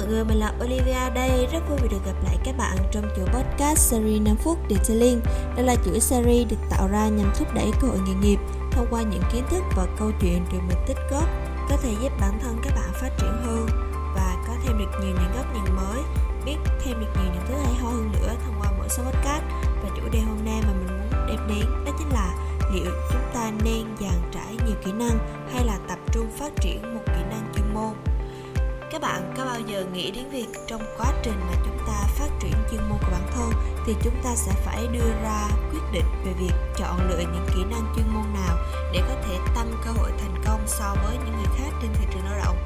mọi người mình là Olivia đây rất vui vì được gặp lại các bạn trong chuỗi podcast series 5 phút Detailing. Đây là chuỗi series được tạo ra nhằm thúc đẩy cơ hội nghề nghiệp thông qua những kiến thức và câu chuyện được mình tích góp có thể giúp bản thân các bạn phát triển hơn và có thêm được nhiều những góc nhìn mới, biết thêm được nhiều những thứ hay ho hơn nữa thông qua mỗi số podcast. Và chủ đề hôm nay mà mình muốn đem đến đó chính là liệu chúng ta nên dàn trải nhiều kỹ năng hay là tập trung phát triển một kỹ năng chuyên môn các bạn có bao giờ nghĩ đến việc trong quá trình mà chúng ta phát triển chuyên môn của bản thân thì chúng ta sẽ phải đưa ra quyết định về việc chọn lựa những kỹ năng chuyên môn nào để có thể tăng cơ hội thành công so với những người khác trên thị trường lao động?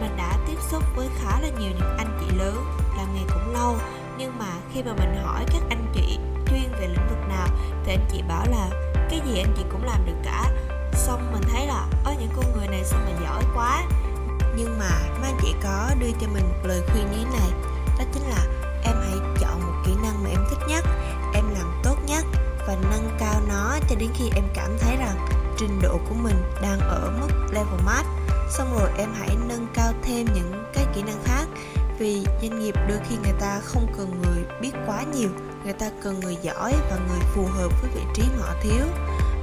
Mình đã tiếp xúc với khá là nhiều những anh chị lớn, làm nghề cũng lâu, nhưng mà khi mà mình hỏi các anh chị chuyên về lĩnh vực nào thì anh chị bảo là cái gì anh chị cũng làm được cả. Xong mình thấy là ở những con người này sao mà giỏi quá? Nhưng mà mấy anh chị có đưa cho mình một lời khuyên như thế này. Đó chính là em hãy chọn một kỹ năng mà em thích nhất, em làm tốt nhất và nâng cao nó cho đến khi em cảm thấy rằng trình độ của mình đang ở mức level max. Xong rồi em hãy nâng cao thêm những cái kỹ năng khác. Vì doanh nghiệp đôi khi người ta không cần người biết quá nhiều, người ta cần người giỏi và người phù hợp với vị trí mà họ thiếu.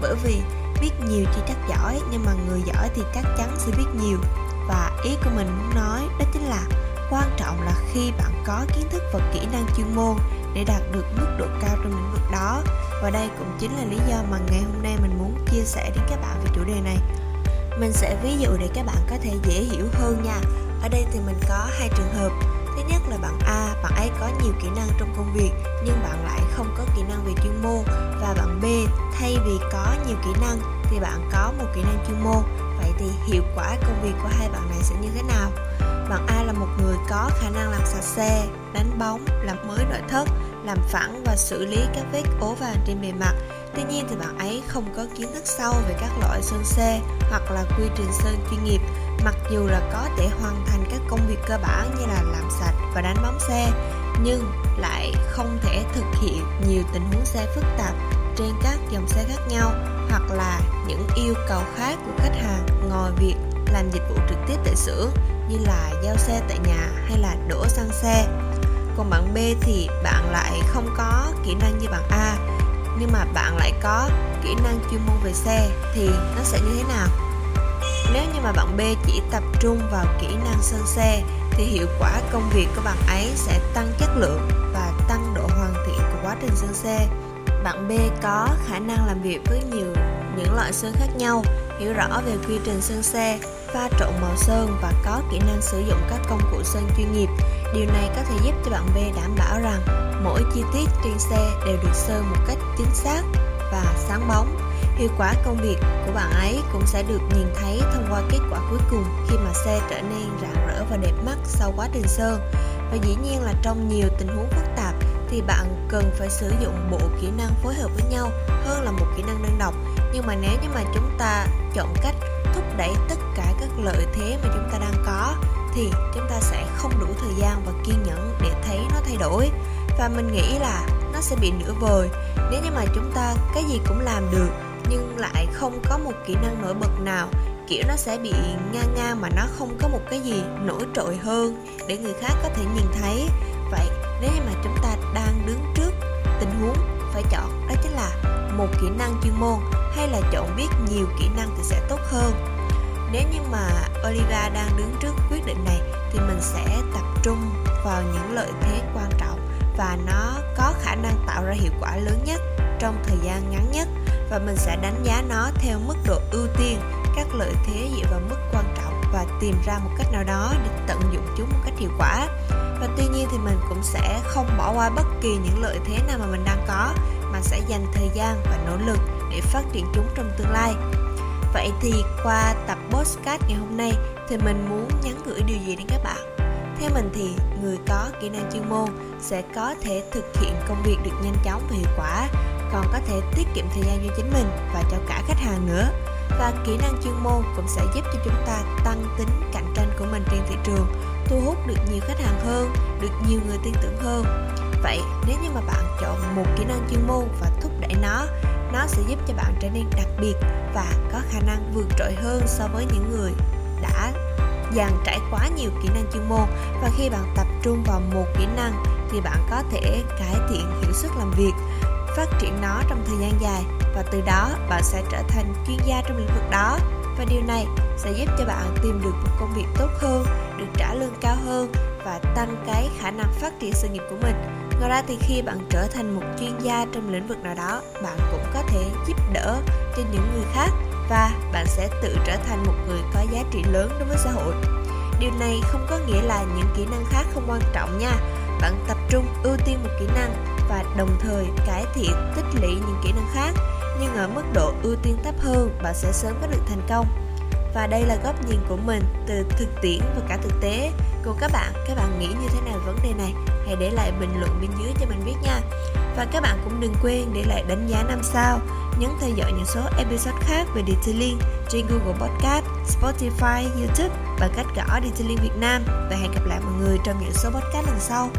Bởi vì biết nhiều chỉ chắc giỏi, nhưng mà người giỏi thì chắc chắn sẽ biết nhiều và ý của mình muốn nói đó chính là quan trọng là khi bạn có kiến thức và kỹ năng chuyên môn để đạt được mức độ cao trong lĩnh vực đó. Và đây cũng chính là lý do mà ngày hôm nay mình muốn chia sẻ đến các bạn về chủ đề này. Mình sẽ ví dụ để các bạn có thể dễ hiểu hơn nha. Ở đây thì mình có hai trường hợp. Thứ nhất là bạn A, bạn ấy có nhiều kỹ năng trong công việc, nhưng bạn lại không có kỹ năng về chuyên môn. Và bạn B, thay vì có nhiều kỹ năng thì bạn có một kỹ năng chuyên môn thì hiệu quả công việc của hai bạn này sẽ như thế nào? Bạn A là một người có khả năng làm sạch xe, đánh bóng, làm mới nội thất, làm phẳng và xử lý các vết ố vàng trên bề mặt. Tuy nhiên thì bạn ấy không có kiến thức sâu về các loại sơn xe hoặc là quy trình sơn chuyên nghiệp, mặc dù là có thể hoàn thành các công việc cơ bản như là làm sạch và đánh bóng xe, nhưng lại không thể thực hiện nhiều tình huống xe phức tạp trên các dòng xe khác nhau hoặc là những yêu cầu khác của các ngoài việc làm dịch vụ trực tiếp tại xưởng như là giao xe tại nhà hay là đổ xăng xe. Còn bạn B thì bạn lại không có kỹ năng như bạn A. Nhưng mà bạn lại có kỹ năng chuyên môn về xe thì nó sẽ như thế nào? Nếu như mà bạn B chỉ tập trung vào kỹ năng sơn xe thì hiệu quả công việc của bạn ấy sẽ tăng chất lượng và tăng độ hoàn thiện của quá trình sơn xe. Bạn B có khả năng làm việc với nhiều những loại sơn khác nhau hiểu rõ về quy trình sơn xe, pha trộn màu sơn và có kỹ năng sử dụng các công cụ sơn chuyên nghiệp. Điều này có thể giúp cho bạn B đảm bảo rằng mỗi chi tiết trên xe đều được sơn một cách chính xác và sáng bóng. Hiệu quả công việc của bạn ấy cũng sẽ được nhìn thấy thông qua kết quả cuối cùng khi mà xe trở nên rạng rỡ và đẹp mắt sau quá trình sơn. Và dĩ nhiên là trong nhiều tình huống phức tạp thì bạn cần phải sử dụng bộ kỹ năng phối hợp với nhau hơn là một kỹ năng đơn độc nhưng mà nếu như mà chúng ta chọn cách thúc đẩy tất cả các lợi thế mà chúng ta đang có, thì chúng ta sẽ không đủ thời gian và kiên nhẫn để thấy nó thay đổi. Và mình nghĩ là nó sẽ bị nửa vời. Nếu như mà chúng ta cái gì cũng làm được, nhưng lại không có một kỹ năng nổi bật nào, kiểu nó sẽ bị ngang ngang mà nó không có một cái gì nổi trội hơn để người khác có thể nhìn thấy. Vậy, nếu như mà chúng ta đang đứng trước tình huống phải chọn, đó chính là một kỹ năng chuyên môn hay là chọn biết nhiều kỹ năng thì sẽ tốt hơn. Nếu như mà Oliva đang đứng trước quyết định này thì mình sẽ tập trung vào những lợi thế quan trọng và nó có khả năng tạo ra hiệu quả lớn nhất trong thời gian ngắn nhất và mình sẽ đánh giá nó theo mức độ ưu tiên, các lợi thế dựa vào mức quan trọng tìm ra một cách nào đó để tận dụng chúng một cách hiệu quả. Và tuy nhiên thì mình cũng sẽ không bỏ qua bất kỳ những lợi thế nào mà mình đang có, mà sẽ dành thời gian và nỗ lực để phát triển chúng trong tương lai. Vậy thì qua tập postcard ngày hôm nay thì mình muốn nhắn gửi điều gì đến các bạn? Theo mình thì người có kỹ năng chuyên môn sẽ có thể thực hiện công việc được nhanh chóng và hiệu quả, còn có thể tiết kiệm thời gian cho chính mình và cho cả khách hàng nữa và kỹ năng chuyên môn cũng sẽ giúp cho chúng ta tăng tính cạnh tranh của mình trên thị trường, thu hút được nhiều khách hàng hơn, được nhiều người tin tưởng hơn. Vậy, nếu như mà bạn chọn một kỹ năng chuyên môn và thúc đẩy nó nó sẽ giúp cho bạn trở nên đặc biệt và có khả năng vượt trội hơn so với những người đã dàn trải quá nhiều kỹ năng chuyên môn. Và khi bạn tập trung vào một kỹ năng thì bạn có thể cải thiện hiệu suất làm việc phát triển nó trong thời gian dài. Và từ đó, bạn sẽ trở thành chuyên gia trong lĩnh vực đó. Và điều này sẽ giúp cho bạn tìm được một công việc tốt hơn, được trả lương cao hơn và tăng cái khả năng phát triển sự nghiệp của mình. Ngoài ra thì khi bạn trở thành một chuyên gia trong lĩnh vực nào đó, bạn cũng có thể giúp đỡ cho những người khác và bạn sẽ tự trở thành một người có giá trị lớn đối với xã hội. Điều này không có nghĩa là những kỹ năng khác không quan trọng nha. Bạn tập trung ưu tiên một kỹ năng và đồng thời cải thiện tích lũy những kỹ năng khác. Nhưng ở mức độ ưu tiên thấp hơn bạn sẽ sớm có được thành công. Và đây là góc nhìn của mình từ thực tiễn và cả thực tế. Còn các bạn các bạn nghĩ như thế nào vấn đề này? Hãy để lại bình luận bên dưới cho mình biết nha. Và các bạn cũng đừng quên để lại đánh giá 5 sao. Nhấn theo dõi những số episode khác về Detailing trên Google Podcast, Spotify, YouTube bằng cách gõ Detailing Việt Nam. Và hẹn gặp lại mọi người trong những số podcast lần sau.